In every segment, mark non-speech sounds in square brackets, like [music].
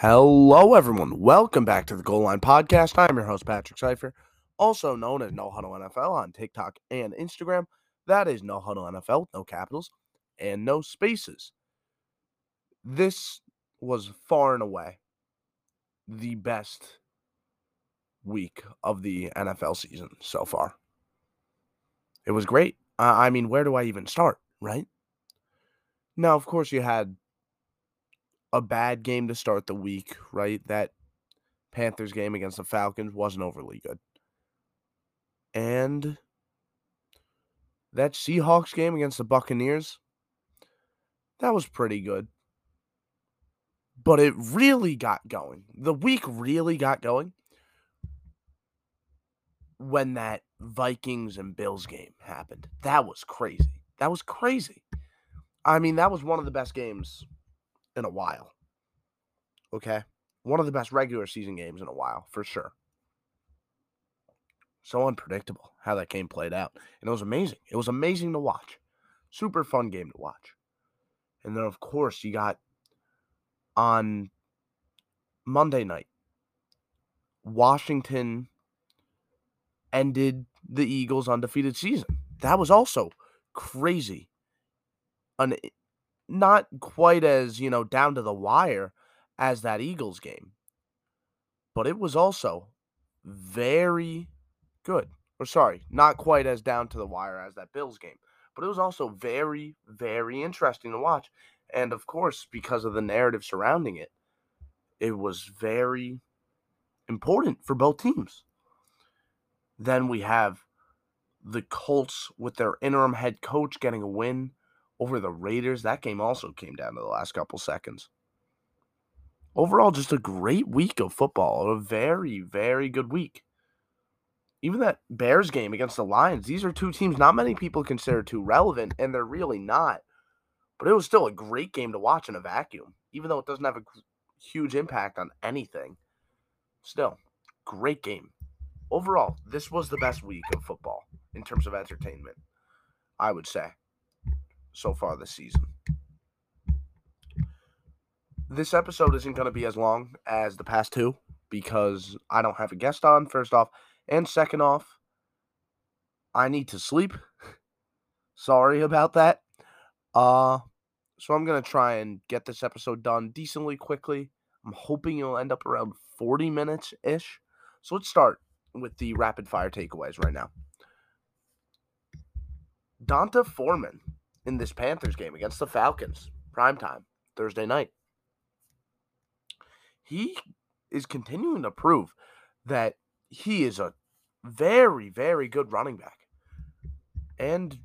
Hello, everyone. Welcome back to the Goal Line Podcast. I'm your host, Patrick Seifer, also known as No Huddle NFL on TikTok and Instagram. That is No Huddle NFL, no capitals and no spaces. This was far and away the best week of the NFL season so far. It was great. I mean, where do I even start, right? Now, of course, you had a bad game to start the week, right? That Panthers game against the Falcons wasn't overly good. And that Seahawks game against the Buccaneers, that was pretty good. But it really got going. The week really got going when that Vikings and Bills game happened. That was crazy. That was crazy. I mean, that was one of the best games in a while. Okay. One of the best regular season games in a while, for sure. So unpredictable how that game played out. And it was amazing. It was amazing to watch. Super fun game to watch. And then, of course, you got on Monday night, Washington ended the Eagles' undefeated season. That was also crazy. An not quite as, you know, down to the wire as that Eagles game. But it was also very good. Or sorry, not quite as down to the wire as that Bills game. But it was also very, very interesting to watch. And of course, because of the narrative surrounding it, it was very important for both teams. Then we have the Colts with their interim head coach getting a win over the Raiders. That game also came down to the last couple seconds. Overall, just a great week of football. A very, very good week. Even that Bears game against the Lions, these are two teams not many people consider too relevant, and they're really not. But it was still a great game to watch in a vacuum, even though it doesn't have a huge impact on anything. Still, great game. Overall, this was the best week of football in terms of entertainment, I would say so far this season. This episode isn't going to be as long as the past two because I don't have a guest on, first off. And second off, I need to sleep. [laughs] Sorry about that. Uh so I'm going to try and get this episode done decently quickly. I'm hoping it'll end up around 40 minutes ish. So let's start with the rapid fire takeaways right now. D'Onta Foreman in this Panthers game against the Falcons, prime time, Thursday night. He is continuing to prove that he is a very, very good running back. And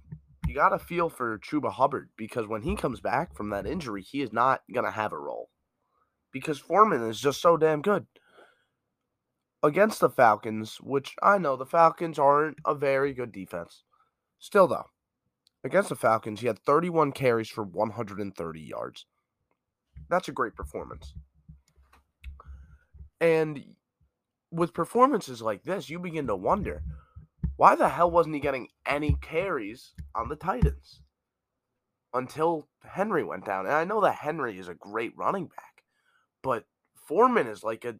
you got to feel for Chuba Hubbard because when he comes back from that injury, he is not going to have a role because Foreman is just so damn good. Against the Falcons, which I know the Falcons aren't a very good defense. Still, though, Against the Falcons, he had 31 carries for 130 yards. That's a great performance. And with performances like this, you begin to wonder why the hell wasn't he getting any carries on the Titans until Henry went down? And I know that Henry is a great running back, but Foreman is like a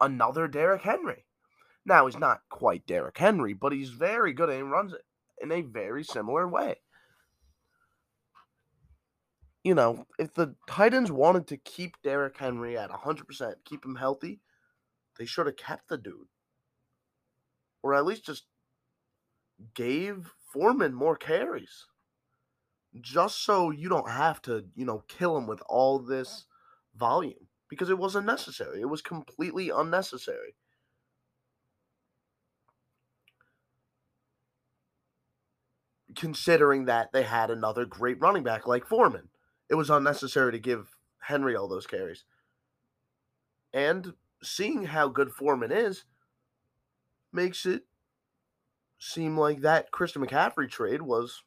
another Derrick Henry. Now he's not quite Derrick Henry, but he's very good and he runs it in a very similar way you know, if the Titans wanted to keep Derrick Henry at 100%, keep him healthy, they should have kept the dude. Or at least just gave Foreman more carries. Just so you don't have to, you know, kill him with all this volume because it wasn't necessary. It was completely unnecessary. Considering that they had another great running back like Foreman it was unnecessary to give Henry all those carries. And seeing how good Foreman is makes it seem like that Christian McCaffrey trade was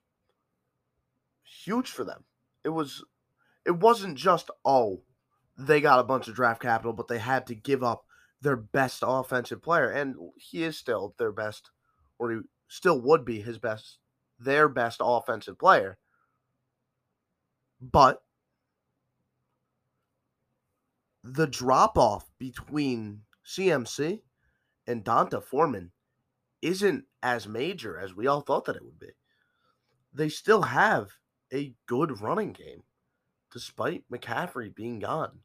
huge for them. It was it wasn't just oh they got a bunch of draft capital but they had to give up their best offensive player and he is still their best or he still would be his best their best offensive player but the drop off between CMC and D'Onta Foreman isn't as major as we all thought that it would be. They still have a good running game despite McCaffrey being gone.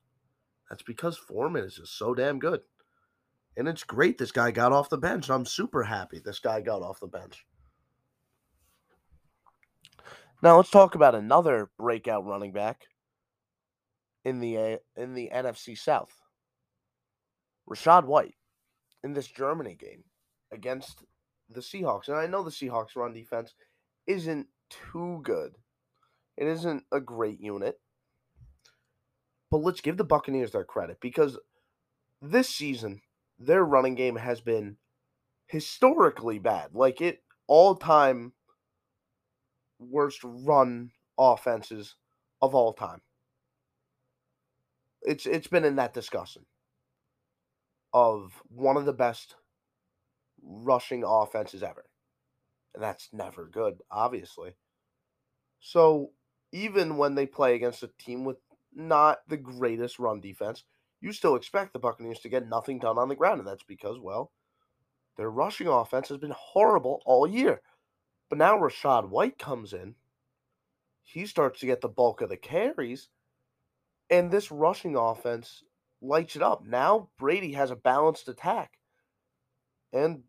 That's because Foreman is just so damn good. And it's great this guy got off the bench. I'm super happy this guy got off the bench. Now let's talk about another breakout running back in the uh, in the NFC South. Rachaad White in this Germany game against the Seahawks. And I know the Seahawks run defense isn't too good. It isn't a great unit. But let's give the Buccaneers their credit because this season their running game has been historically bad. Like it all time worst run offenses of all time. It's it's been in that discussion of one of the best rushing offenses ever. And that's never good, obviously. So even when they play against a team with not the greatest run defense, you still expect the Buccaneers to get nothing done on the ground. And that's because, well, their rushing offense has been horrible all year. But now Rachaad White comes in. He starts to get the bulk of the carries. And this rushing offense lights it up. Now Brady has a balanced attack. And,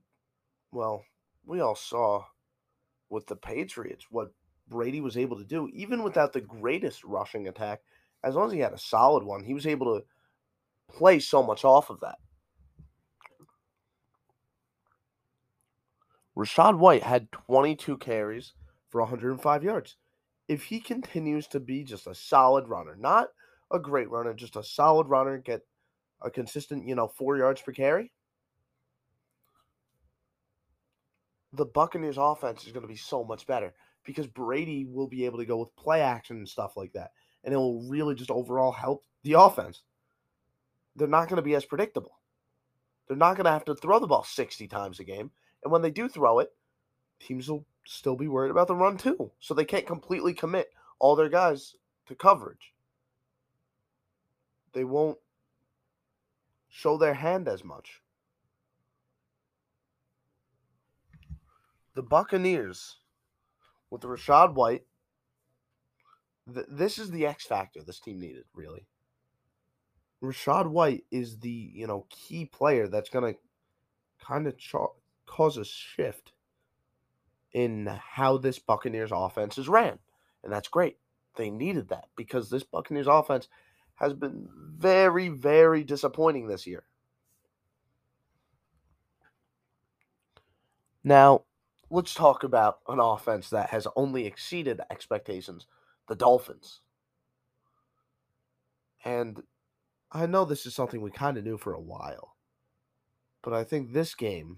well, we all saw with the Patriots what Brady was able to do, even without the greatest rushing attack. As long as he had a solid one, he was able to play so much off of that. Rachaad White had 22 carries for 105 yards. If he continues to be just a solid runner, not a great runner, just a solid runner, get a consistent, you know, four yards per carry, the Buccaneers offense is going to be so much better because Brady will be able to go with play action and stuff like that. And it will really just overall help the offense they're not going to be as predictable. They're not going to have to throw the ball 60 times a game. And when they do throw it, teams will still be worried about the run too. So they can't completely commit all their guys to coverage. They won't show their hand as much. The Buccaneers with Rachaad White, th- this is the X factor this team needed, really. Rachaad White is the you know key player that's going to kind of ch- cause a shift in how this Buccaneers offense is ran, and that's great. They needed that because this Buccaneers offense has been very, very disappointing this year. Now, let's talk about an offense that has only exceeded expectations the Dolphins. And I know this is something we kind of knew for a while, but I think this game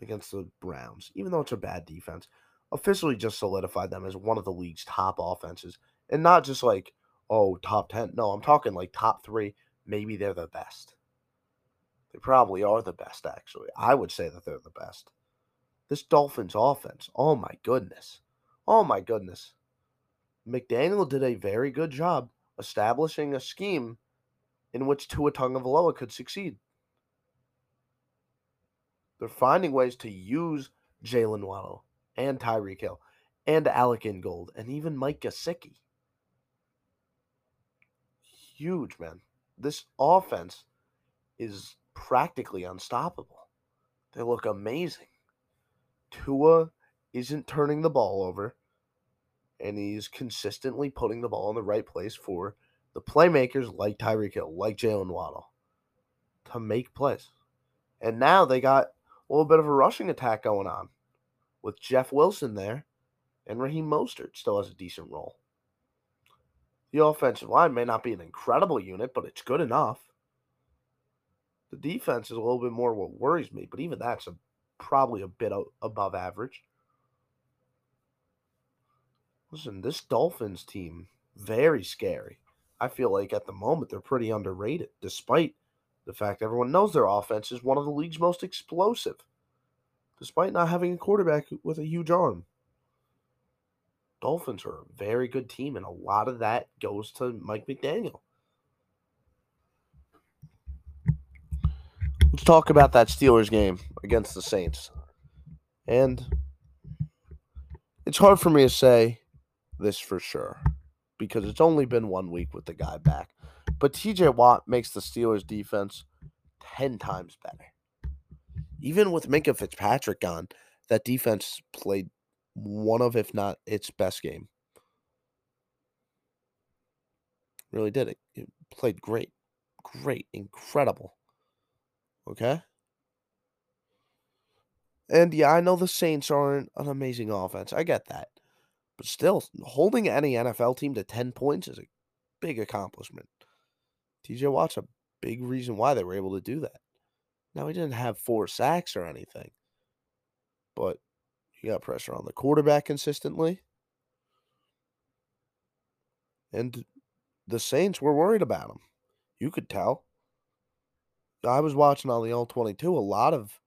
against the Browns, even though it's a bad defense, officially just solidified them as one of the league's top offenses. And not just like, oh, top 10. No, I'm talking like top three. Maybe they're the best. They probably are the best, actually. I would say that they're the best. This Dolphins offense, oh my goodness. Oh my goodness. McDaniel did a very good job establishing a scheme in which Tua Tagovailoa could succeed. They're finding ways to use Jaylen Waddle and Tyreek Hill and Alec Ingold and even Mike Gesicki. Huge, man. This offense is practically unstoppable. They look amazing. Tua isn't turning the ball over, and he's consistently putting the ball in the right place for the playmakers like Tyreek Hill, like Jaylen Waddle, to make plays. And now they got little bit of a rushing attack going on with Jeff Wilson there, and Raheem Mostert still has a decent role. The offensive line may not be an incredible unit, but it's good enough. The defense is a little bit more what worries me, but even that's a, probably a bit above average. Listen, this Dolphins team, very scary. I feel like at the moment they're pretty underrated, despite the fact everyone knows their offense is one of the league's most explosive, despite not having a quarterback with a huge arm. Dolphins are a very good team, and a lot of that goes to Mike McDaniel. Let's talk about that Steelers game against the Saints. And it's hard for me to say this for sure because it's only been one week with the guy back. But TJ Watt makes the Steelers defense 10 times better. Even with Minkah Fitzpatrick gone, that defense played one of, if not its best game. Really did it. It played great. Great. Incredible. Okay? And yeah, I know the Saints aren't an amazing offense. I get that. But still, holding any NFL team to 10 points is a big accomplishment. TJ Watt's a big reason why they were able to do that. Now, he didn't have four sacks or anything, but he got pressure on the quarterback consistently. And the Saints were worried about him. You could tell. I was watching on the All 22, a lot of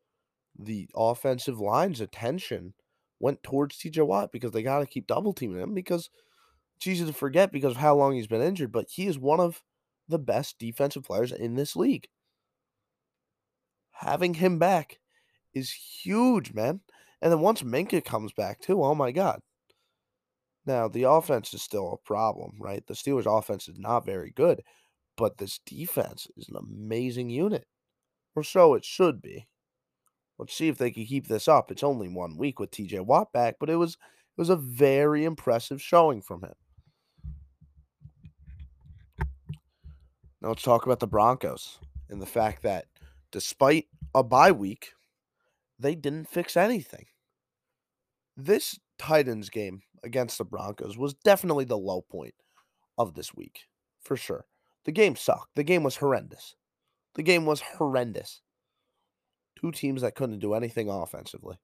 the offensive line's attention went towards TJ Watt because they got to keep double teaming him because it's easy to forget because of how long he's been injured, but he is one of the best defensive players in this league. Having him back is huge, man. And then once Minkah comes back too, oh my god. Now the offense is still a problem, right? The Steelers' offense is not very good, but this defense is an amazing unit, or so it should be. Let's see if they can keep this up. It's only one week with TJ Watt back, but it was it was a very impressive showing from him. Now let's talk about the Broncos and the fact that despite a bye week, they didn't fix anything. This Titans game against the Broncos was definitely the low point of this week, for sure. The game sucked. The game was horrendous. The game was horrendous. Two teams that couldn't do anything offensively.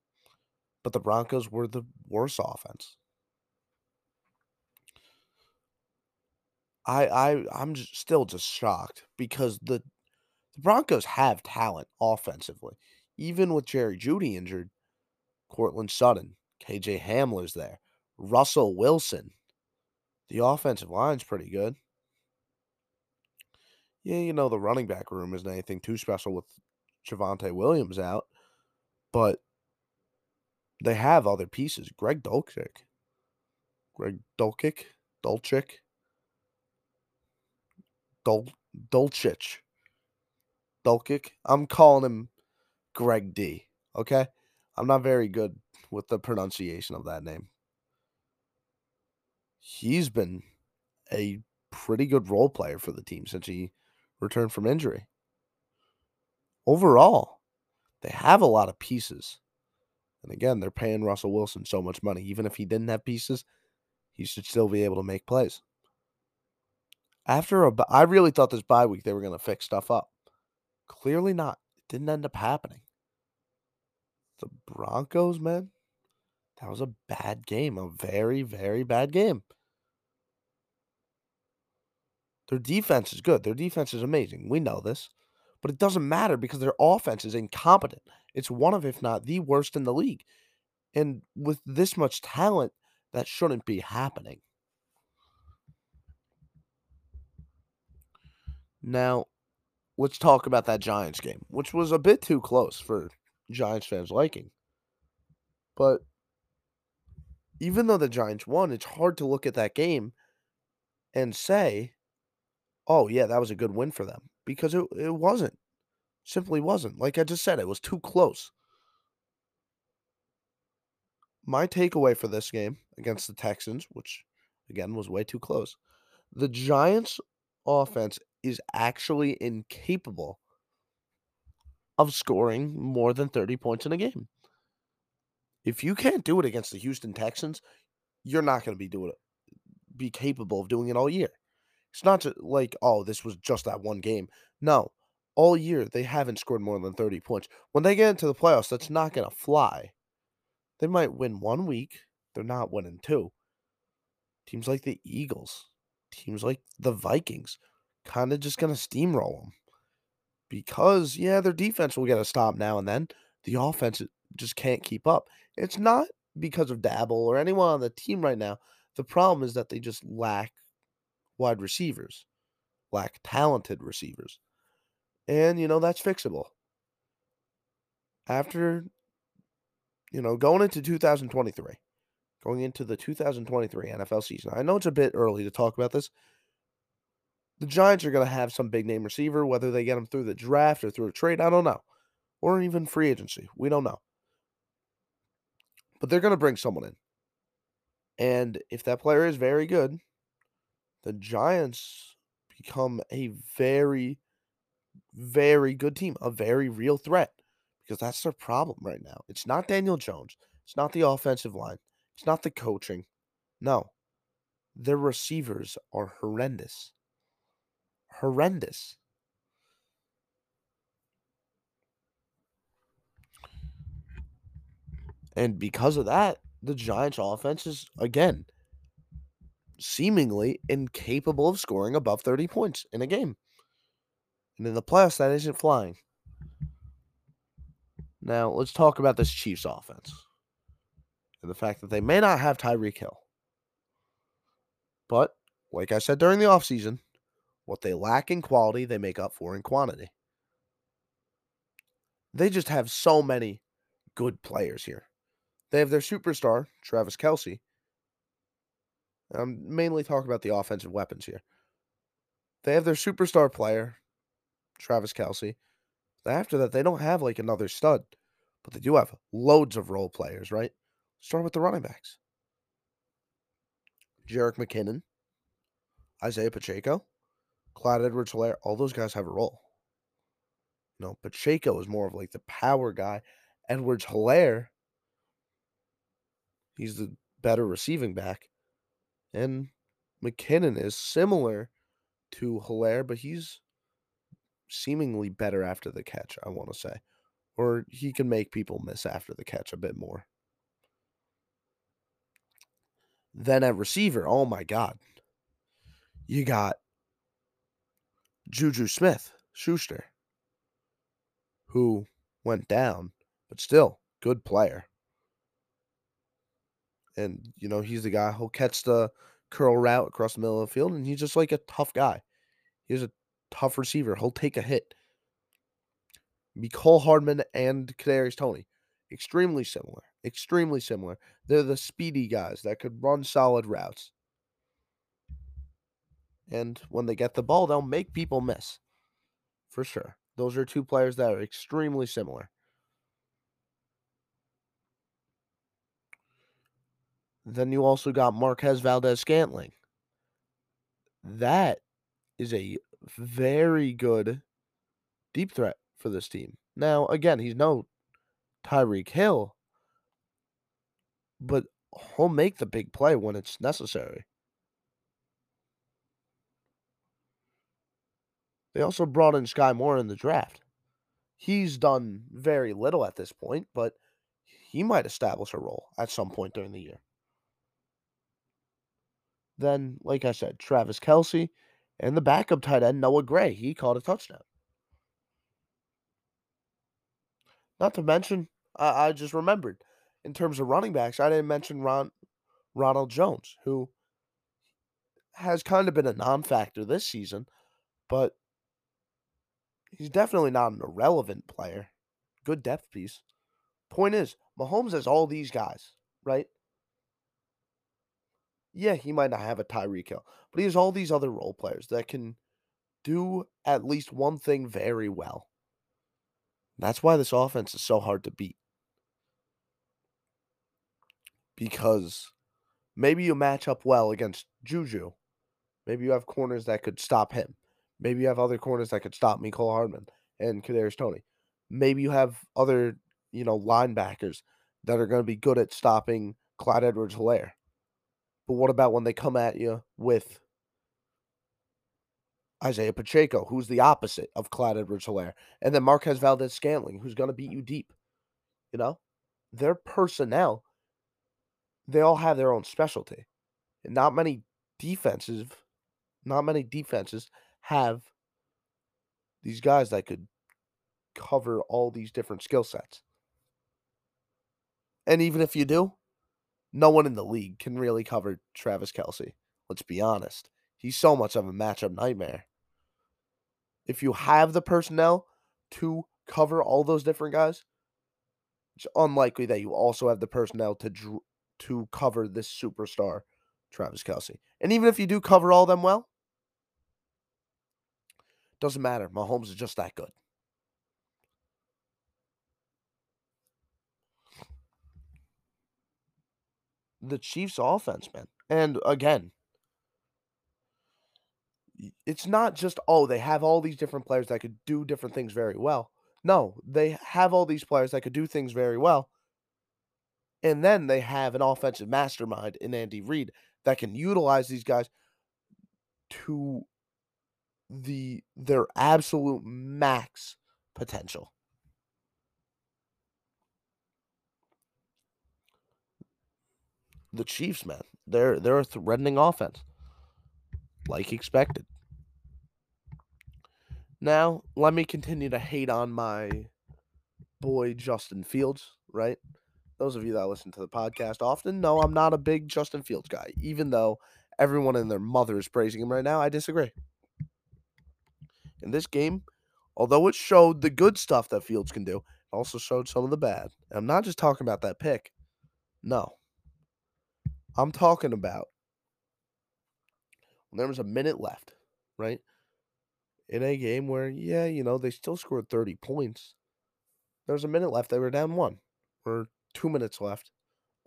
But the Broncos were the worst offense. I I I'm just still just shocked because the the Broncos have talent offensively. Even with Jerry Jeudy injured, Courtland Sutton, KJ Hamler's there, Russell Wilson. The offensive line's pretty good. Yeah, you know the running back room isn't anything too special with Javonte Williams out, but they have other pieces. Greg Dulcich. Greg Dulcich? Dulcich? Dul Dulcich. Dulcich. I'm calling him Greg D. Okay? I'm not very good with the pronunciation of that name. He's been a pretty good role player for the team since he returned from injury overall, they have a lot of pieces. And again, they're paying Russell Wilson so much money. Even if he didn't have pieces, he should still be able to make plays. After a, I really thought this bye week they were going to fix stuff up. Clearly not. It didn't end up happening. The Broncos, man, that was a bad game. A very, very bad game. Their defense is good. Their defense is amazing. We know this. But it doesn't matter because their offense is incompetent. It's one of, if not the worst in the league. And with this much talent, that shouldn't be happening. Now, let's talk about that Giants game, which was a bit too close for Giants fans' liking. But even though the Giants won, it's hard to look at that game and say, oh, yeah, that was a good win for them because it, it wasn't. Simply wasn't. Like I just said, it was too close. My takeaway for this game against the Texans, which again was way too close, the Giants' offense is actually incapable of scoring more than 30 points in a game. If you can't do it against the Houston Texans, you're not going to be doing it, be capable of doing it all year. It's not like, oh, this was just that one game. No, all year they haven't scored more than 30 points. When they get into the playoffs, that's not going to fly. They might win one week, they're not winning two. Teams like the Eagles, teams like the Vikings, kind of just going to steamroll them. Because, yeah, their defense will get a stop now and then. The offense just can't keep up. It's not because of Daboll or anyone on the team right now. The problem is that they just lack wide receivers, lack talented receivers. And, you know, that's fixable. after you know, going into 2023, going into the 2023 NFL season. I know it's a bit early to talk about this. The Giants are going to have some big name receiver, whether they get him through the draft or through a trade, I don't know. Or even free agency. We don't know. But they're going to bring someone in. And if that player is very good, the Giants become a very, very good team, a very real threat because that's their problem right now. It's not Daniel Jones, it's not the offensive line, it's not the coaching. No, their receivers are horrendous. Horrendous. And because of that, the Giants' offense is, again, seemingly incapable of scoring above 30 points in a game. And in the playoffs, that isn't flying. Now, let's talk about this Chiefs offense and the fact that they may not have Tyreek Hill. But, like I said during the offseason, what they lack in quality, they make up for in quantity. They just have so many good players here. They have their superstar, Travis Kelce. I'm mainly talking about the offensive weapons here. They have their superstar player, Travis Kelce. After that, they don't have like another stud, but they do have loads of role players, right? Start with the running backs. Jerick McKinnon, Isaiah Pacheco, Clyde Edwards Helaire, all those guys have a role. Know, Pacheco is more of like the power guy. Edwards Helaire, He's the better receiving back. And McKinnon is similar to Helaire, but he's seemingly better after the catch, I want to say. Or he can make people miss after the catch a bit more. Then at receiver, oh my God. You got Juju Smith Schuster, who went down, but still good player and you know he's the guy who'll catch the curl route across the middle of the field, and he's just like a tough guy. He's a tough receiver. He'll take a hit. Mecole Hardman and Kadarius Toney, extremely similar. Extremely similar. They're the speedy guys that could run solid routes. And when they get the ball, they'll make people miss. For sure. Those are two players that are extremely similar. Then you also got Marquez Valdes Scantling. That is a very good deep threat for this team. Now, again, he's no Tyreek Hill, but he'll make the big play when it's necessary. They also brought in Skyy Moore in the draft. He's done very little at this point, but he might establish a role at some point during the year. Then, like I said, Travis Kelce and the backup tight end, Noah Gray. He caught a touchdown. Not to mention, I, I just remembered in terms of running backs, I didn't mention Ron, Ronald Jones, who has kind of been a non factor this season, but he's definitely not an irrelevant player. Good depth piece. Point is, Mahomes has all these guys, right? yeah, he might not have a Tyreek Hill, but he has all these other role players that can do at least one thing very well. That's why this offense is so hard to beat. Because maybe you match up well against Juju. Maybe you have corners that could stop him. Maybe you have other corners that could stop Mecole Hardman and Kadarius Toney. Maybe you have other, you know, linebackers that are going to be good at stopping Clyde Edwards Helaire. But what about when they come at you with Isaiah Pacheco, who's the opposite of Clyde Edwards Helaire, and then Marquez Valdes Scantling, who's going to beat you deep? You know, their personnel, they all have their own specialty. And not many defenses, not many defenses have these guys that could cover all these different skill sets. And even if you do, no one in the league can really cover Travis Kelce. Let's be honest. He's so much of a matchup nightmare. If you have the personnel to cover all those different guys, It's unlikely that you also have the personnel to dr- to cover this superstar, Travis Kelce. And even if you do cover all them well, doesn't matter. Mahomes is just that good. The Chiefs' offense, man. And again, it's not just, oh, they have all these different players that could do different things very well. No, they have all these players that could do things very well. And then they have an offensive mastermind in Andy Reid that can utilize these guys to the their absolute max potential. The Chiefs, man, they're they're a threatening offense, like expected. Now, let me continue to hate on my boy Justin Fields, right? Those of you that listen to the podcast often know I'm not a big Justin Fields guy, even though everyone and their mother is praising him right now. I disagree. In this game, although it showed the good stuff that Fields can do, it also showed some of the bad. And I'm not just talking about that pick. No. I'm talking about when there was a minute left, right? In a game where, yeah, you know, they still scored 30 points. There was a minute left. They were down one, or two minutes left,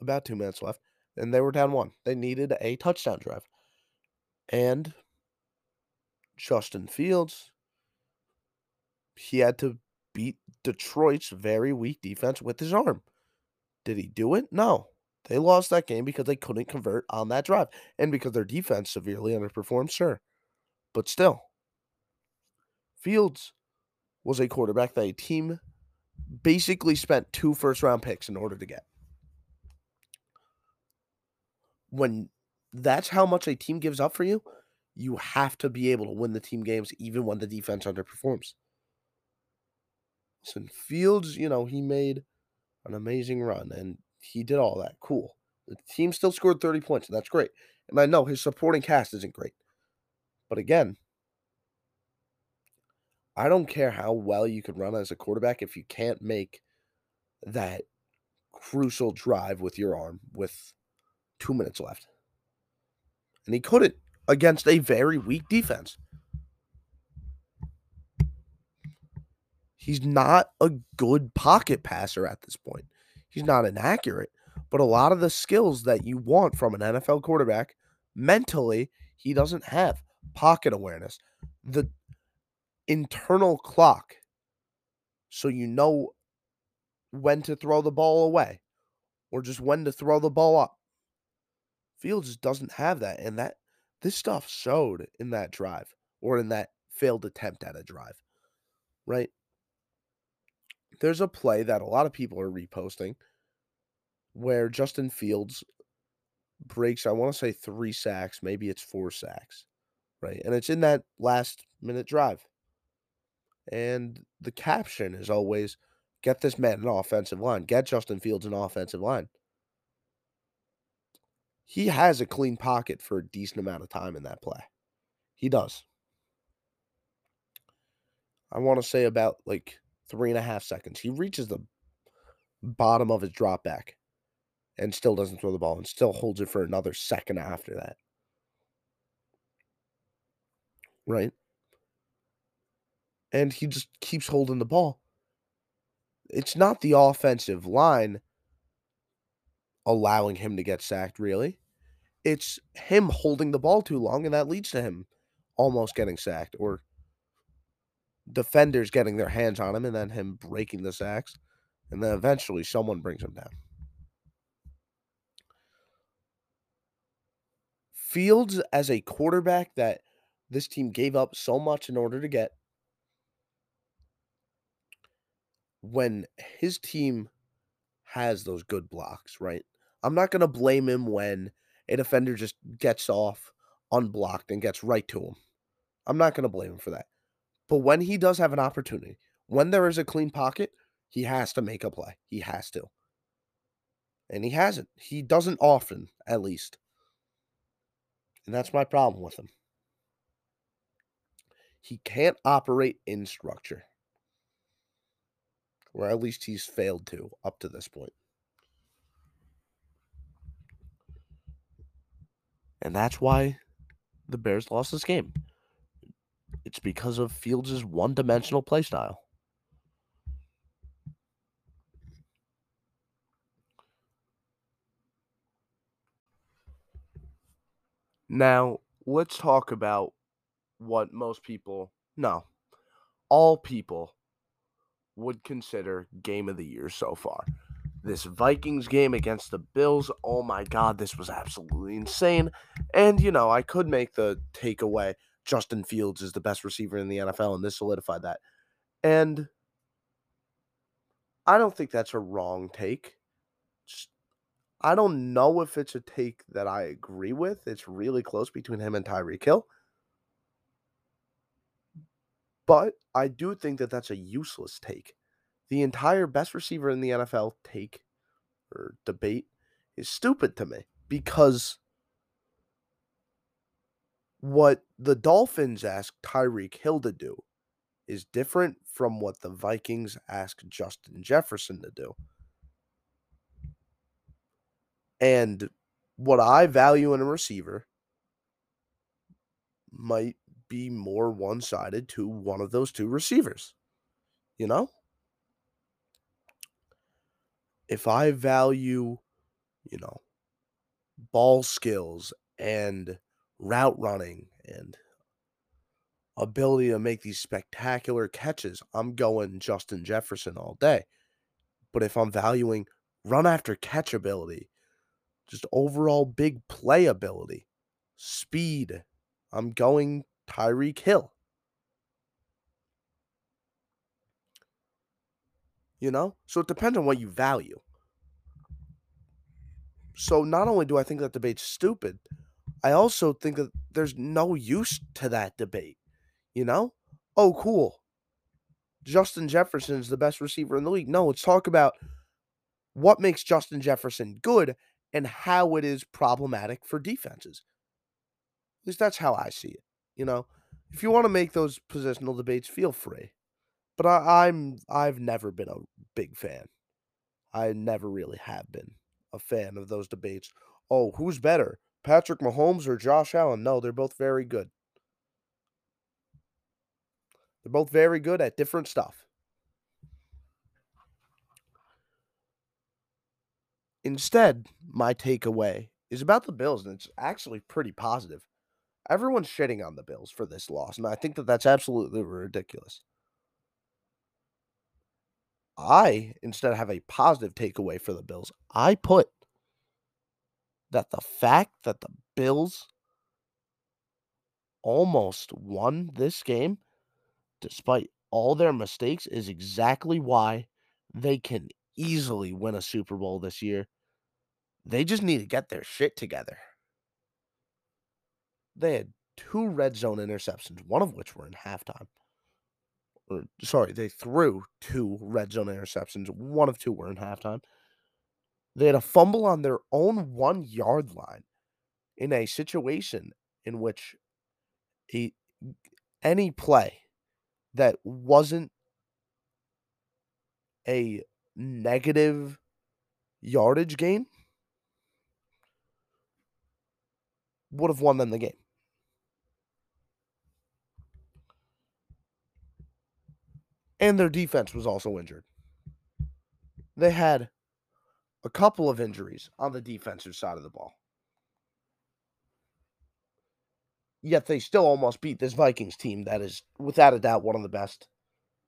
about two minutes left, and they were down one. They needed a touchdown drive. And Justin Fields he had to beat Detroit's very weak defense with his arm. Did he do it? No. They lost that game because they couldn't convert on that drive and because their defense severely underperformed, sure. But still, Fields was a quarterback that a team basically spent two first round picks in order to get. When that's how much a team gives up for you, you have to be able to win the team games even when the defense underperforms. Listen, Fields, you know, he made an amazing run and he did all that. Cool. The team still scored 30 points, and that's great. And I know his supporting cast isn't great. But again, I don't care how well you can run as a quarterback if you can't make that crucial drive with your arm with two minutes left. And he couldn't against a very weak defense. He's not a good pocket passer at this point. He's not inaccurate, but a lot of the skills that you want from an NFL quarterback mentally, he doesn't have pocket awareness, the internal clock. So you know when to throw the ball away or just when to throw the ball up. Fields just doesn't have that. And that this stuff showed in that drive or in that failed attempt at a drive, right? there's a play that a lot of people are reposting where Justin Fields breaks, I want to say three sacks, maybe it's four sacks, right? And it's in that last minute drive. And the caption is always get this man an offensive line, get Justin Fields an offensive line. He has a clean pocket for a decent amount of time in that play. He does. I want to say about like three and a half seconds. He reaches the bottom of his drop back and still doesn't throw the ball and still holds it for another second after that. Right? And he just keeps holding the ball. It's not the offensive line allowing him to get sacked, really. It's him holding the ball too long, and that leads to him almost getting sacked or defenders getting their hands on him and then him breaking the sacks. And then eventually someone brings him down. Fields, as a quarterback that this team gave up so much in order to get, when his team has those good blocks, right? I'm not going to blame him when a defender just gets off unblocked and gets right to him. I'm not going to blame him for that. But when he does have an opportunity, when there is a clean pocket, he has to make a play. He has to. And he hasn't. He doesn't often, at least. And that's my problem with him. He can't operate in structure. Or at least he's failed to up to this point. And that's why the Bears lost this game. It's because of Fields' one dimensional play style. Now, let's talk about what most people, no, all people would consider game of the year so far. This Vikings game against the Bills, oh my God, this was absolutely insane. And, you know, I could make the takeaway Justin Fields is the best receiver in the NFL, and this solidified that. And I don't think that's a wrong take. I don't know if it's a take that I agree with. It's really close between him and Tyreek Hill. But I do think that that's a useless take. The entire best receiver in the NFL take or debate is stupid to me because what the Dolphins ask Tyreek Hill to do is different from what the Vikings ask Justin Jefferson to do. And what I value in a receiver might be more one sided to one of those two receivers. You know? If I value, you know, ball skills and route running and ability to make these spectacular catches, I'm going Justin Jefferson all day. But if I'm valuing run after catch ability just overall big play ability, speed. I'm going Tyreek Hill. You know? So it depends on what you value. So not only do I think that debate's stupid, I also think that there's no use to that debate. You know? Oh, cool. Justin Jefferson is the best receiver in the league. No, let's talk about what makes Justin Jefferson good and how it is problematic for defenses. At least that's how I see it. You know, if you want to make those positional debates, feel free. But I, I'm I've never been a big fan. I never really have been a fan of those debates. Oh, who's better, Patrick Mahomes or Josh Allen? No, they're both very good. They're both very good at different stuff. Instead, my takeaway is about the Bills, and it's actually pretty positive. Everyone's shitting on the Bills for this loss, and I think that that's absolutely ridiculous. I instead have a positive takeaway for the Bills. I put that the fact that the Bills almost won this game, despite all their mistakes, is exactly why they can easily win a Super Bowl this year they just need to get their shit together. They had two red zone interceptions, one of which were in halftime. Or, sorry, they threw two red zone interceptions. One of two were in halftime. They had a fumble on their own one yard line in a situation in which a, any play that wasn't a negative yardage gain would have won them the game. And their defense was also injured. They had a couple of injuries on the defensive side of the ball. Yet they still almost beat this Vikings team that is, without a doubt, one of the best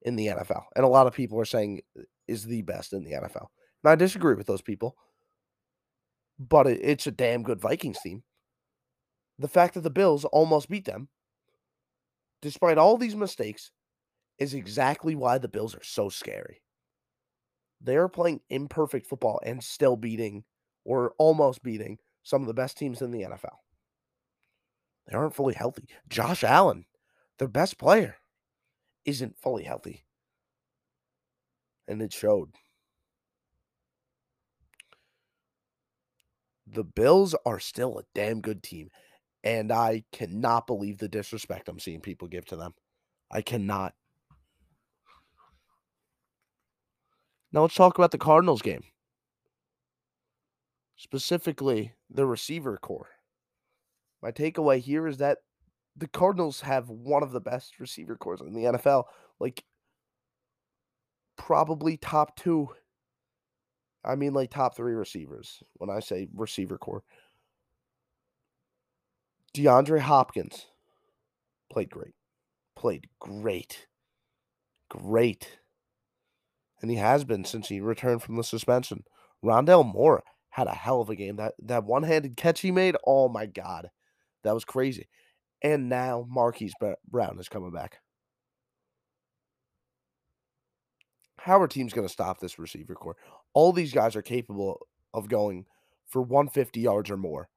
in the NFL. And a lot of people are saying uh, is the best in the NFL. And I disagree with those people. But it's a damn good Vikings team the fact that the Bills almost beat them, despite all these mistakes, is exactly why the Bills are so scary. They are playing imperfect football and still beating or almost beating some of the best teams in the NFL. They aren't fully healthy. Josh Allen, their best player, isn't fully healthy. And it showed. The Bills are still a damn good team. And I cannot believe the disrespect I'm seeing people give to them. I cannot. Now let's talk about the Cardinals game. Specifically, the receiver core. My takeaway here is that the Cardinals have one of the best receiver cores in the NFL. Like, probably top two. I mean, like top three receivers when I say receiver core. DeAndre Hopkins played great. Played great. Great. And he has been since he returned from the suspension. Rondale Moore had a hell of a game. That that one-handed catch he made, oh my god. That was crazy. And now Marquise Brown is coming back. How are teams going to stop this receiver core? All these guys are capable of going for 150 yards or more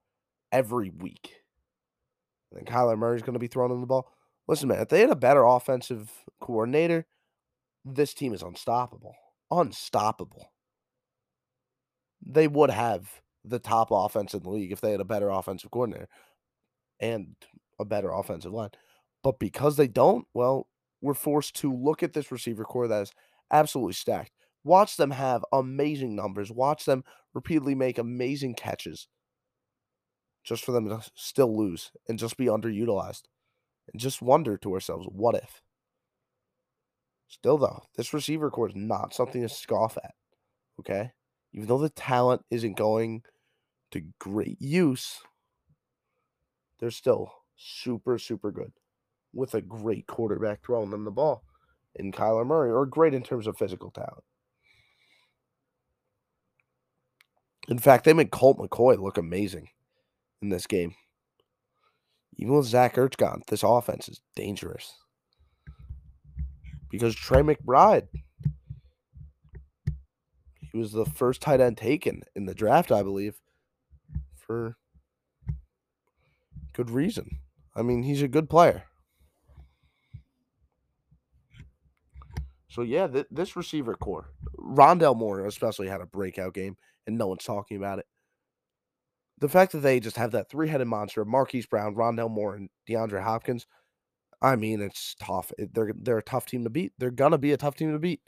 every week. And Kyler Murray's going to be throwing in the ball. Listen, man, if they had a better offensive coordinator, this team is unstoppable. Unstoppable. They would have the top offense in the league if they had a better offensive coordinator and a better offensive line. But because they don't, well, we're forced to look at this receiver core that is absolutely stacked. Watch them have amazing numbers. Watch them repeatedly make amazing catches just for them to still lose and just be underutilized. And just wonder to ourselves, what if? Still, though, this receiver core is not something to scoff at. Okay? Even though the talent isn't going to great use, they're still super, super good with a great quarterback throwing them the ball in Kyler Murray, or great in terms of physical talent. In fact, they made Colt McCoy look amazing in this game. Even with Zach Ertz gone, this offense is dangerous. Because Trey McBride, he was the first tight end taken in the draft, I believe, for good reason. I mean, he's a good player. So yeah, th- this receiver core, Rondale Moore especially had a breakout game, and no one's talking about it. The fact that they just have that three-headed monster: Marquise Brown, Rondale Moore, and DeAndre Hopkins. I mean, it's tough. Eh, they're they're a tough team to beat. They're gonna be a tough team to beat.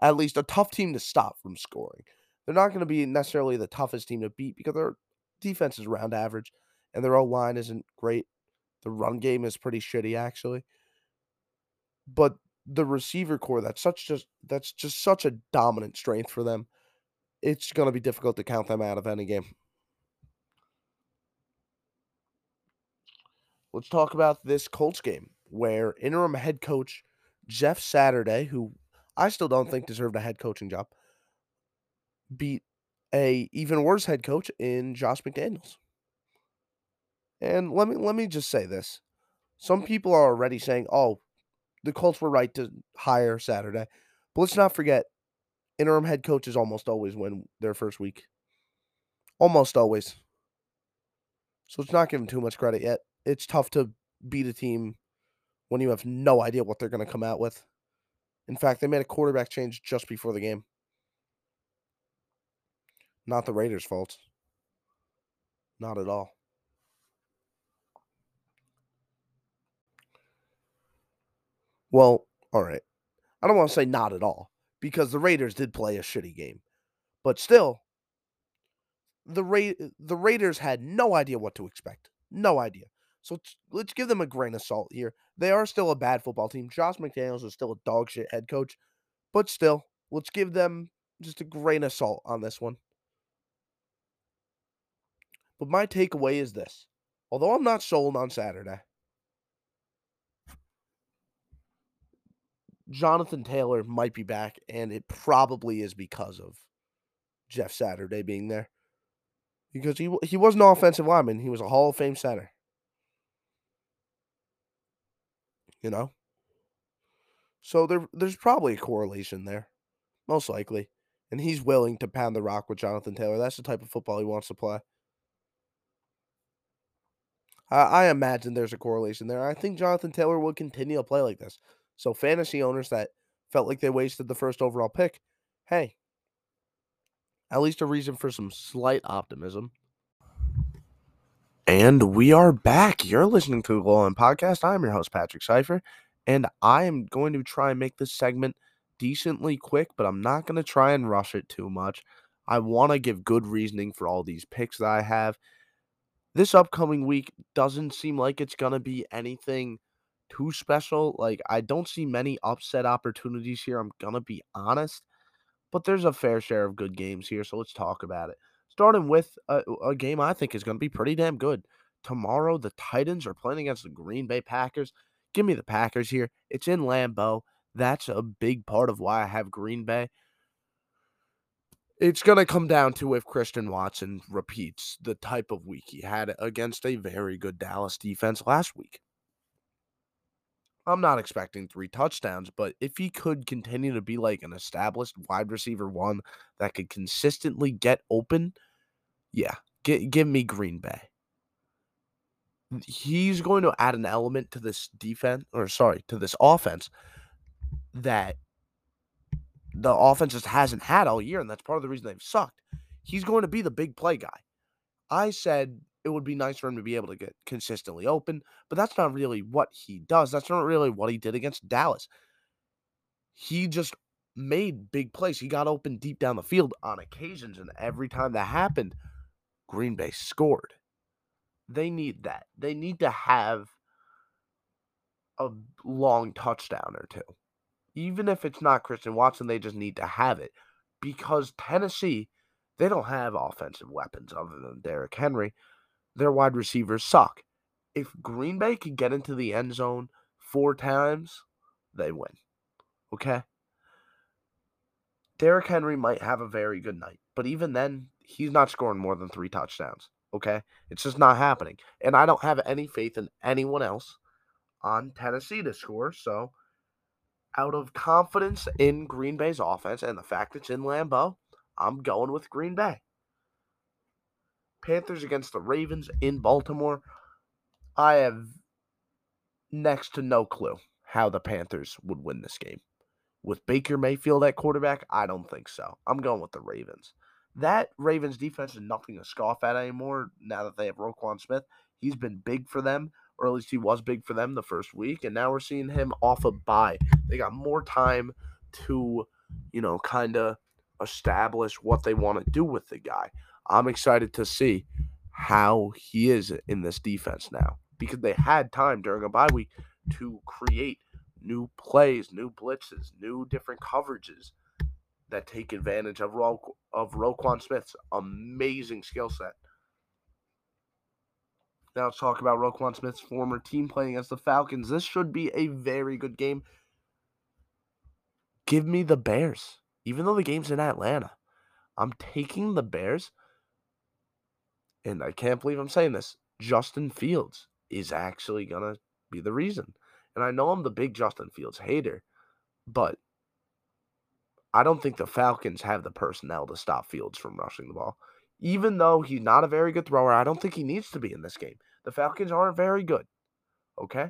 At least a tough team to stop from scoring. They're not to be necessarily the toughest team to beat because their defense is around average, and their O line isn't great. The run game is pretty shitty, actually. But the receiver core that's such just that's just such a dominant strength for them. It's to be difficult to count them out of any game. Let's talk about this Colts game where interim head coach Jeff Saturday, who I still don't think deserved a head coaching job, beat a even worse head coach in Josh McDaniels. And let me let me just say this. Some people are already saying, "Oh, the Colts were right to hire Saturday. But let's not forget, interim head coaches almost always win their first week. Almost always. So let's not them too much credit yet. It's tough to beat a team when you have no idea what they're going to come out with. In fact, they made a quarterback change just before the game. Not the Raiders' fault. Not at all. Well, all right. I don't want to say not at all because the Raiders did play a shitty game. But still, the Ra- the Raiders had no idea what to expect. No idea. So let's give them a grain of salt here. They are still a bad football team. Josh McDaniels is still a dog shit head coach, but still, let's give them just a grain of salt on this one. But my takeaway is this. Although I'm not sold on Saturday, Jonathan Taylor might be back, and it probably is because of Jeff Saturday being there. Because he he was an offensive lineman, he was a Hall of Fame center. You know, so there there's probably a correlation there, most likely, and he's willing to pound the rock with Jonathan Taylor. That's the type of football he wants to play. I, I imagine there's a correlation there. I think Jonathan Taylor will continue to play like this. So fantasy owners that felt like they wasted the first overall pick, hey, at least a reason for some slight optimism. And we are back. You're listening to the Goal Line Podcast. I'm your host, Patrick Cipher, and I am going to try and make this segment decently quick, but I'm not going to try and rush it too much. I want to give good reasoning for all these picks that I have. This upcoming week doesn't seem like it's going to be anything too special. Like, I don't see many upset opportunities here. I'm going to be honest, but there's a fair share of good games here. So let's talk about it. Starting with a, a game I think is going to be pretty damn good. Tomorrow, the Titans are playing against the Green Bay Packers. Give me the Packers here. It's in Lambeau. That's a big part of why I have Green Bay. It's going to come down to if Christian Watson repeats the type of week he had against a very good Dallas defense last week. I'm not expecting three touchdowns, but if he could continue to be like an established wide receiver one that could consistently get open, yeah, g- give me Green Bay. He's going to add an element to this defense, or sorry, to this offense that the offense just hasn't had all year, and that's part of the reason they've sucked. He's going to be the big play guy. I said it would be nice for him to be able to get consistently open, but that's not really what he does. That's not really what he did against Dallas. He just made big plays. He got open deep down the field on occasions, and every time that happened, Green Bay scored. They need that. They need to have a long touchdown or two even if it's not Christian Watson, they just need to have it because Tennessee, they don't have offensive weapons other than Derrick Henry. Their wide receivers suck. If Green Bay can get into the end zone four times, they win. Okay? Derrick Henry might have a very good night, but even then, he's not scoring more than three touchdowns. Okay? It's just not happening. And I don't have any faith in anyone else on Tennessee to score, so out of confidence in Green Bay's offense and the fact it's in Lambeau, I'm going with Green Bay. Panthers against the Ravens in Baltimore. I have next to no clue how the Panthers would win this game. With Baker Mayfield at quarterback, I don't think so. I'm going with the Ravens. That Ravens defense is nothing to scoff at anymore now that they have Roquan Smith. He's been big for them or at least he was big for them the first week, and now we're seeing him off a bye. They got more time to, you know, kind of establish what they want to do with the guy. I'm excited to see how he is in this defense now because they had time during a bye week to create new plays, new blitzes, new different coverages that take advantage of Ro- of Roquan Smith's amazing skill set. Now let's talk about Roquan Smith's former team playing against the Falcons. This should be a very good game. Give me the Bears. Even though the game's in Atlanta, I'm taking the Bears. And I can't believe I'm saying this. Justin Fields is actually going to be the reason. And I know I'm the big Justin Fields hater, but I don't think the Falcons have the personnel to stop Fields from rushing the ball even though he's not a very good thrower, I don't think he needs to be in this game. The Falcons aren't very good. Okay?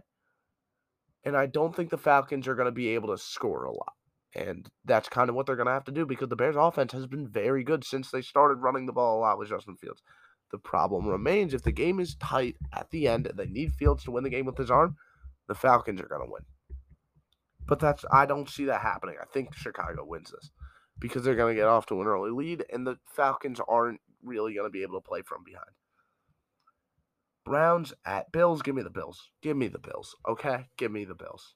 And I don't think the Falcons are going to be able to score a lot. And that's kind of what they're going to have to do because the Bears' offense has been very good since they started running the ball a lot with Justin Fields. The problem remains if the game is tight at the end and they need Fields to win the game with his arm, the Falcons are going to win. But that's I don't see that happening. I think Chicago wins this because they're going to get off to an early lead and the Falcons aren't really going to be able to play from behind. Browns at Bills. Give me the Bills. Give me the Bills. Okay? Give me the Bills.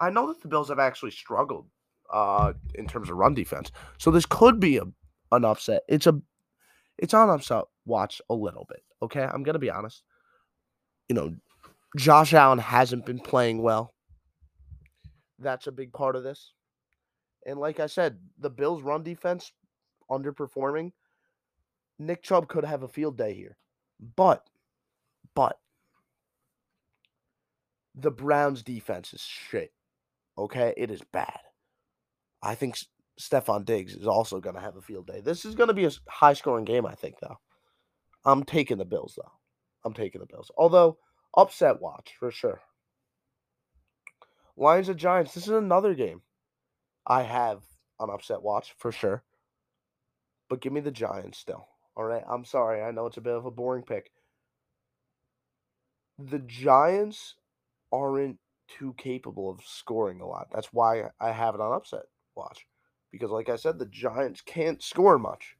I know that the Bills have actually struggled uh, in terms of run defense. So this could be a, an upset. It's a it's on upset watch a little bit. Okay? I'm gonna be honest. You know, Josh Allen hasn't been playing well. That's a big part of this. And like I said, the Bills' run defense underperforming. Nick Chubb could have a field day here. But, but, the Browns' defense is shit. Okay? It is bad. I think Stefon Diggs is also going to have a field day. This is going to be a high scoring game, I think, though. I'm taking the Bills, though. I'm taking the Bills. Although, upset watch for sure. Lions and Giants. This is another game I have on upset watch for sure. But give me the Giants still. All right. I'm sorry. I know it's a bit of a boring pick. The Giants aren't too capable of scoring a lot. That's why I have it on upset. watch. Because, like I said, the Giants can't score much.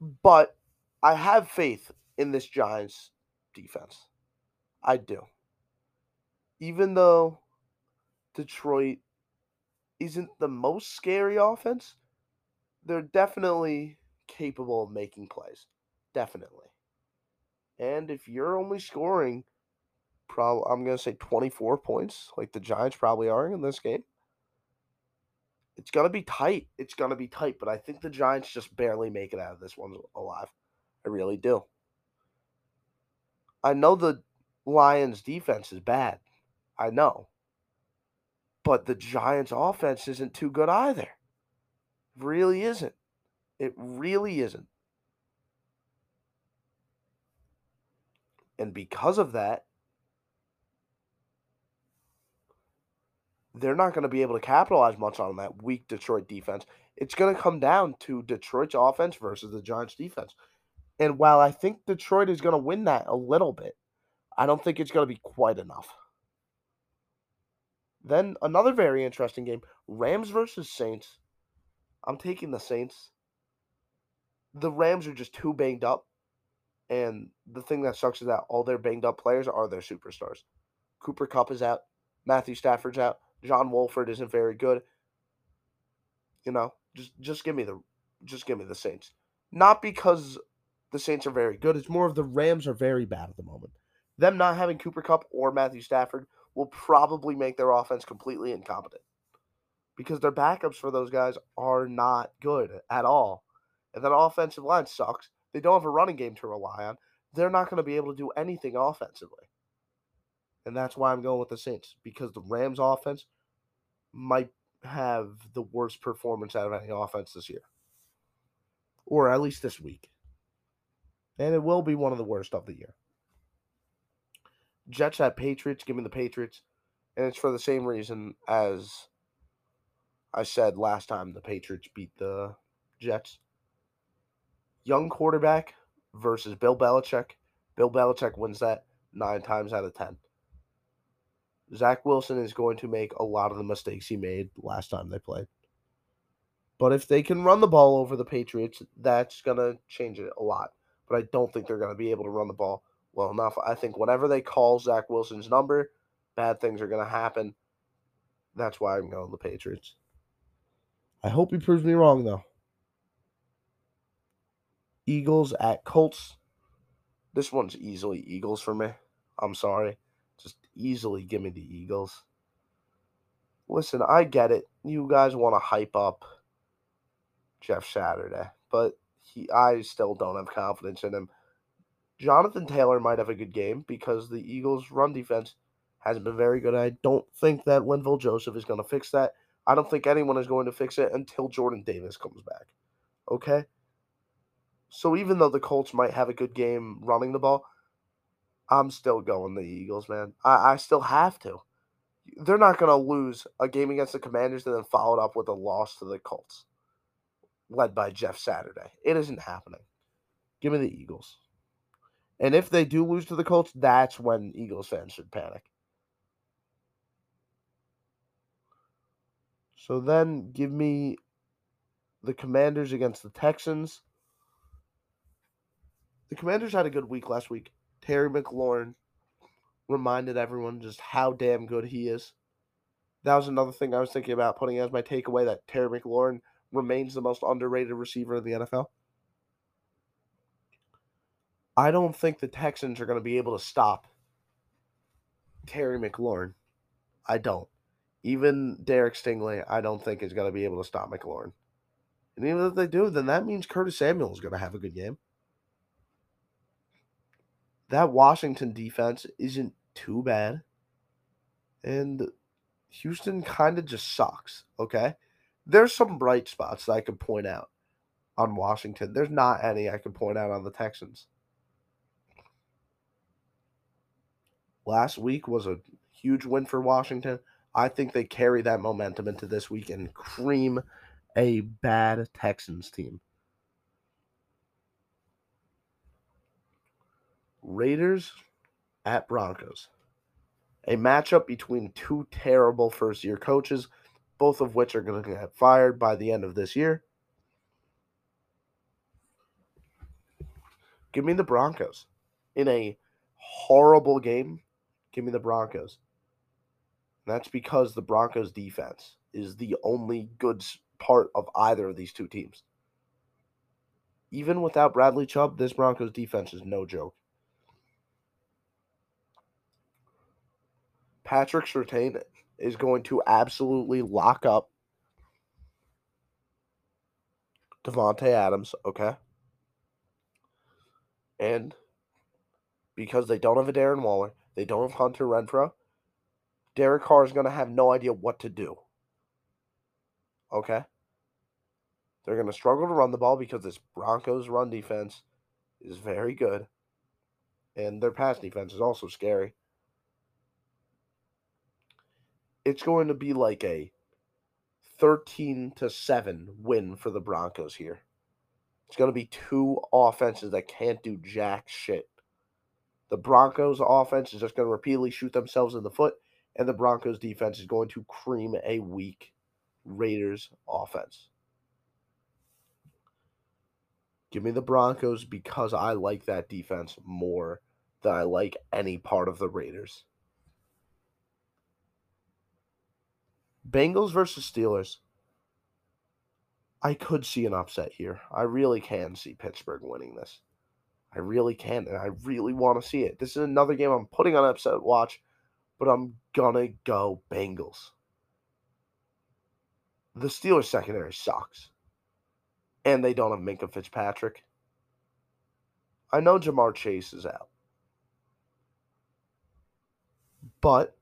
But I have faith in this Giants defense. I do. Even though Detroit isn't the most scary offense, they're definitely capable of making plays. Definitely. And if you're only scoring, probably I'm gonna say 24 points, like the Giants probably are in this game. It's gonna be tight. It's gonna be tight, but I think the Giants just barely make it out of this one alive. I really do. I know the Lions defense is bad. I know. But the Giants offense isn't too good either. It really isn't. It really isn't. And because of that, they're not going to be able to capitalize much on that weak Detroit defense. It's going to come down to Detroit's offense versus the Giants' defense. And while I think Detroit is going to win that a little bit, I don't think it's going to be quite enough. Then another very interesting game Rams versus Saints. I'm taking the Saints. The Rams are just too banged up. And the thing that sucks is that all their banged up players are their superstars. Cooper Kupp is out. Matthew Stafford's out. John Wolford isn't very good. You know, just just give me the just give me the Saints. Not because the Saints are very good. It's more of the Rams are very bad at the moment. Them not having Cooper Kupp or Matthew Stafford will probably make their offense completely incompetent. Because their backups for those guys are not good at all. And that offensive line sucks. They don't have a running game to rely on. They're not going to be able to do anything offensively. And that's why I'm going with the Saints because the Rams offense might have the worst performance out of any offense this year. Or at least this week. And it will be one of the worst of the year. Jets at Patriots. Give me the Patriots. And it's for the same reason as I said last time the Patriots beat the Jets. Young quarterback versus Bill Belichick. Bill Belichick wins that nine times out of ten. Zach Wilson is going to make a lot of the mistakes he made last time they played. But if they can run the ball over the Patriots, that's going to change it a lot. But I don't think they're going to be able to run the ball well enough. I think whenever they call Zach Wilson's number, bad things are going to happen. That's why I'm going the Patriots. I hope he proves me wrong, though. Eagles at Colts. This one's easily Eagles for me. I'm sorry. Easily give me the Eagles. Listen, I get it. You guys want to hype up Jeff Saturday, but he I still don't have confidence in him. Jonathan Taylor might have a good game because the Eagles' run defense hasn't been very good. I don't think that Linval Joseph is going to fix that. I don't think anyone is going to fix it until Jordan Davis comes back. Okay? So even though the Colts might have a good game running the ball, I'm still going the Eagles, man. I, I still have to. They're not going to lose a game against the Commanders and then follow it up with a loss to the Colts, led by Jeff Saturday. It isn't happening. Give me the Eagles. And if they do lose to the Colts, that's when Eagles fans should panic. So then give me the Commanders against the Texans. The Commanders had a good week last week. Terry McLaurin reminded everyone just how damn good he is. That was another thing I was thinking about putting as my takeaway that Terry McLaurin remains the most underrated receiver in the NFL. I don't think the Texans are going to be able to stop Terry McLaurin. I don't. Even Derek Stingley, I don't think is going to be able to stop McLaurin. And even if they do, then that means Curtis Samuel is going to have a good game that Washington defense isn't too bad. And Houston kind of just sucks, okay? There's some bright spots that I could point out on Washington. There's not any I could point out on the Texans. Last week was a huge win for Washington. I think they carry that momentum into this week and cream a bad Texans team. Raiders at Broncos. A matchup between two terrible first year coaches. both of which are going to get fired by the end of this year. Give me the Broncos in a horrible game. Give me the Broncos. that's because the Broncos defense is the only good part of either of these two teams. Even without Bradley Chubb, this Broncos defense is no joke. Patrick Surtain is going to absolutely lock up Davante Adams, okay? And because they don't have a Darren Waller, they don't have Hunter Renfrow, Derek Carr is going to have no idea what to do. Okay? They're going to struggle to run the ball because this Broncos run defense is very good. And their pass defense is also scary. It's going to be like a 13 to 7 win for the Broncos here. It's going to be two offenses that can't do jack shit. The Broncos offense is just going to repeatedly shoot themselves in the foot, and the Broncos defense is going to cream a weak Raiders offense. Give me the Broncos because I like that defense more than I like any part of the Raiders. Bengals versus Steelers. I could see an upset here. I really can see Pittsburgh winning this. I really can, and I really want to see it. This is another game I'm putting on upset watch, but I'm gonna go Bengals. The Steelers secondary sucks. And they don't have Minkah Fitzpatrick. I know Ja'Marr Chase is out. But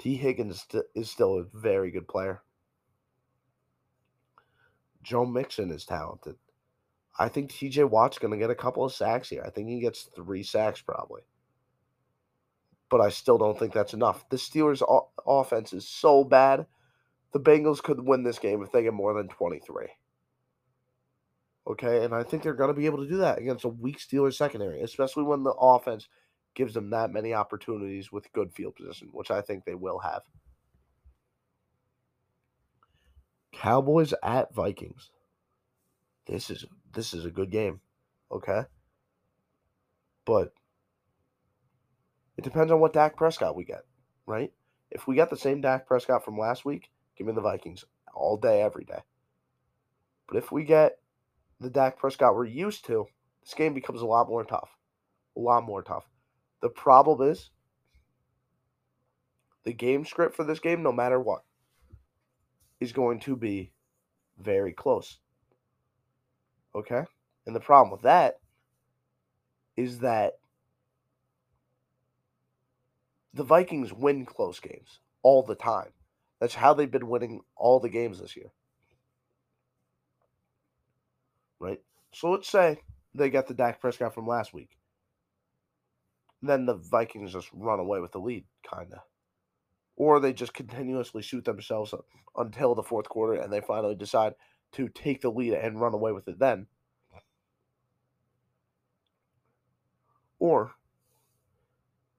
Tee Higgins is still a very good player. Joe Mixon is talented. I think TJ Watt's going to get a couple of sacks here. I think he gets three sacks probably. But I still don't think that's enough. The Steelers' offense is so bad. The Bengals could win this game if they get more than 23. Okay, and I think they're going to be able to do that against a weak Steelers secondary, especially when the offense gives them that many opportunities with good field position, which I think they will have. Cowboys at Vikings. This is this is a good game. Okay? But it depends on what Dak Prescott we get, right? If we get the same Dak Prescott from last week, give me the Vikings all day, every day. But if we get the Dak Prescott we're used to, this game becomes a lot more tough. A lot more tough. The problem is the game script for this game, no matter what, is going to be very close. Okay? And the problem with that is that the Vikings win close games all the time. That's how they've been winning all the games this year. Right? So let's say they got the Dak Prescott from last week. Then the Vikings just run away with the lead, kind of. Or they just continuously shoot themselves until the fourth quarter and they finally decide to take the lead and run away with it then. Or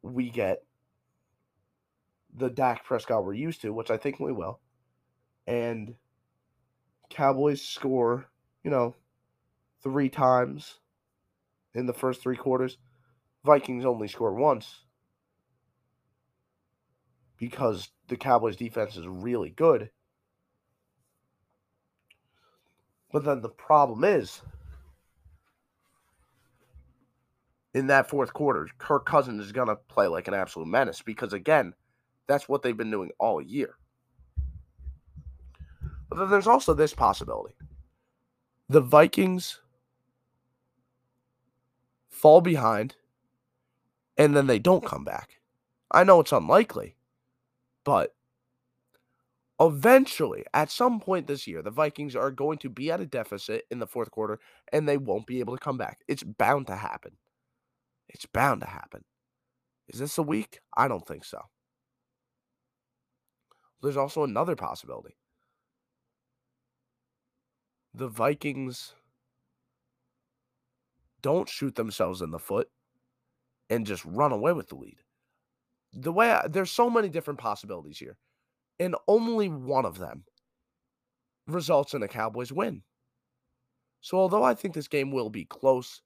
we get the Dak Prescott we're used to, which I think we will, and Cowboys score, you know, three times in the first three quarters. Vikings only score once because the Cowboys defense is really good. But then the problem is in that fourth quarter, Kirk Cousins is going to play like an absolute menace because, again, that's what they've been doing all year. But then there's also this possibility the Vikings fall behind and then they don't come back. I know it's unlikely, but eventually, at some point this year, the Vikings are going to be at a deficit in the fourth quarter and they won't be able to come back. It's bound to happen. It's bound to happen. Is this a week? I don't think so. There's also another possibility. The Vikings don't shoot themselves in the foot and just run away with the lead. The way I, there's so many different possibilities here. and only one of them results in a Cowboys win. So, although I think this game will be close,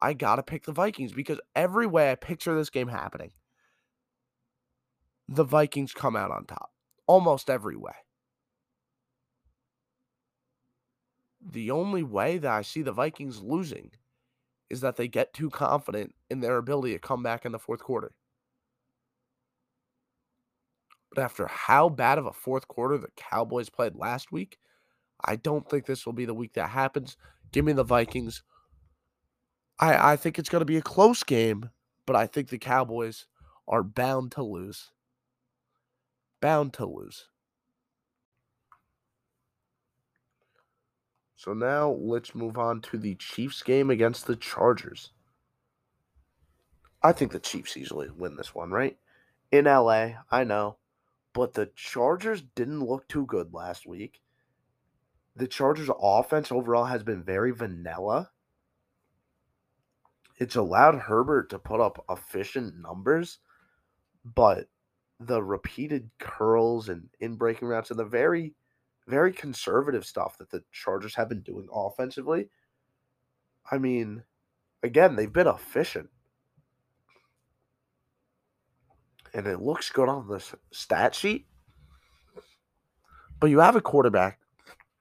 I got to pick the Vikings because every way I picture this game happening, the Vikings come out on top almost every way. The only way that I see the Vikings losing is that they get too confident in their ability to come back in the fourth quarter. But after how bad of a fourth quarter the Cowboys played last week, I don't think this will be the week that happens. Give me the Vikings. I, I think it's going to be a close game, but I think the Cowboys are bound to lose. Bound to lose. So now let's move on to the Chiefs game against the Chargers. I think the Chiefs easily win this one, right? In LA, I know. But the Chargers didn't look too good last week. The Chargers offense overall has been very vanilla. It's allowed Herbert to put up efficient numbers, but the repeated curls and in breaking routes and the very very conservative stuff that the Chargers have been doing offensively. I mean, again, they've been efficient. And it looks good on the stat sheet. But you have a quarterback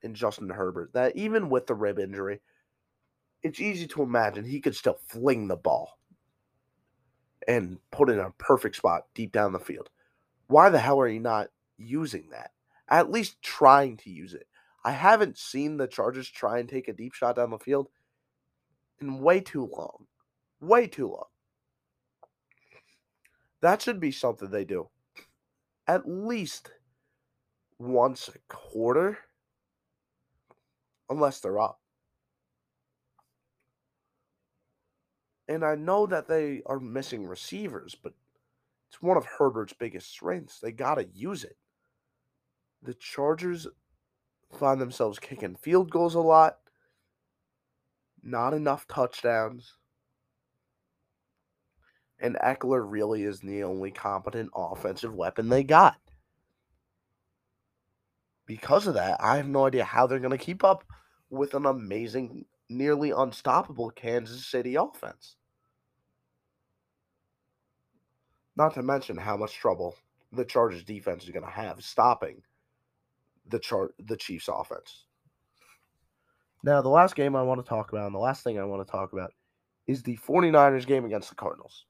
in Justin Herbert that even with the rib injury, it's easy to imagine he could still fling the ball and put it in a perfect spot deep down the field. Why the hell are you not using that? At least trying to use it. I haven't seen the Chargers try and take a deep shot down the field in way too long. Way too long. That should be something they do. At least once a quarter. Unless they're up. And I know that they are missing receivers, but it's one of Herbert's biggest strengths. They got to use it the Chargers find themselves kicking field goals a lot, not enough touchdowns. And Ekeler really is the only competent offensive weapon they got. Because of that, I have no idea how they're going to keep up with an amazing, nearly unstoppable Kansas City offense. Not to mention how much trouble the Chargers defense is going to have stopping the chart the Chiefs offense. Now, the last game I want to talk about, and the last thing I want to talk about, is the 49ers game against the Cardinals.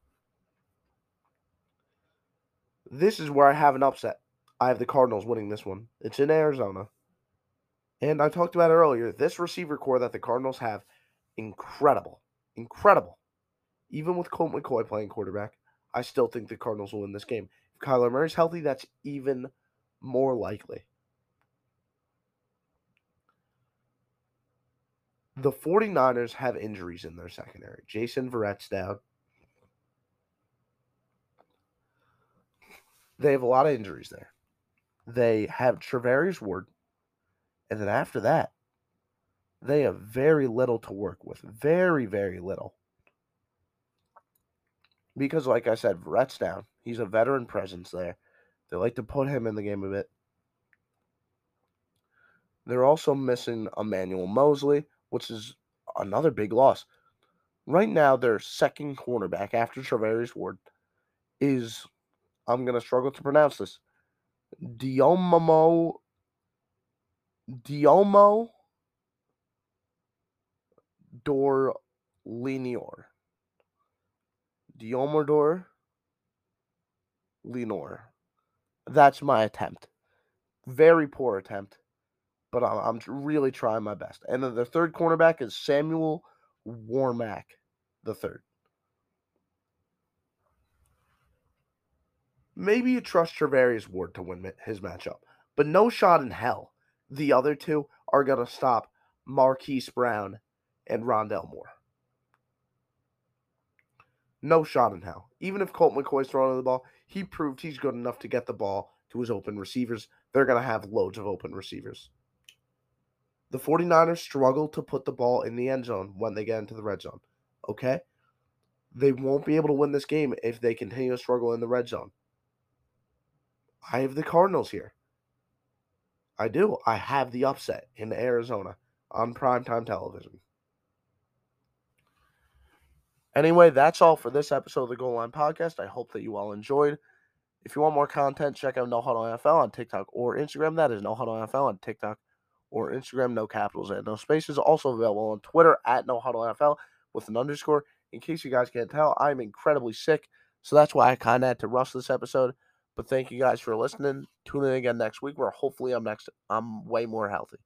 This is where I have an upset. I have the Cardinals winning this one. It's in Arizona. And I talked about it earlier. This receiver core that the Cardinals have, incredible. Incredible. Even with Colt McCoy playing quarterback, I still think the Cardinals will win this game. If Kyler Murray's healthy, that's even more likely. The 49ers have injuries in their secondary. Jason Verrett's down. They have a lot of injuries there. They have Charvarius Ward. And then after that, they have very little to work with. Very, very little. Because, like I said, Verrett's down. He's a veteran presence there. They like to put him in the game a bit. They're also missing Emmanuel Moseley, which is another big loss. Right now, their second cornerback after Charvarius Ward is, I'm going to struggle to pronounce this, Diomo, Diomo Dor Lenior. Diomodor Lenore. That's my attempt. Very poor attempt but I'm, I'm really trying my best. And then the third cornerback is Samuel Womack, the third. Maybe you trust Charvarius Ward to win his matchup, but no shot in hell the other two are going to stop Marquise Brown and Rondale Moore. No shot in hell. Even if Colt McCoy's throwing the ball, he proved he's good enough to get the ball to his open receivers. They're going to have loads of open receivers. The 49ers struggle to put the ball in the end zone when they get into the red zone. Okay? They won't be able to win this game if they continue to struggle in the red zone. I have the Cardinals here. I do. I have the upset in Arizona on primetime television. Anyway, that's all for this episode of the Goal Line Podcast. I hope that you all enjoyed. If you want more content, check out No Huddle NFL on TikTok or Instagram. That is No Huddle NFL on TikTok or Instagram, no capitals and no spaces. Also available on Twitter at No Huddle NFL with an underscore. In case you guys can't tell, I'm incredibly sick, so that's why I kind of had to rush this episode. But thank you guys for listening. Tune in again next week, where hopefully I'm next. I'm way more healthy.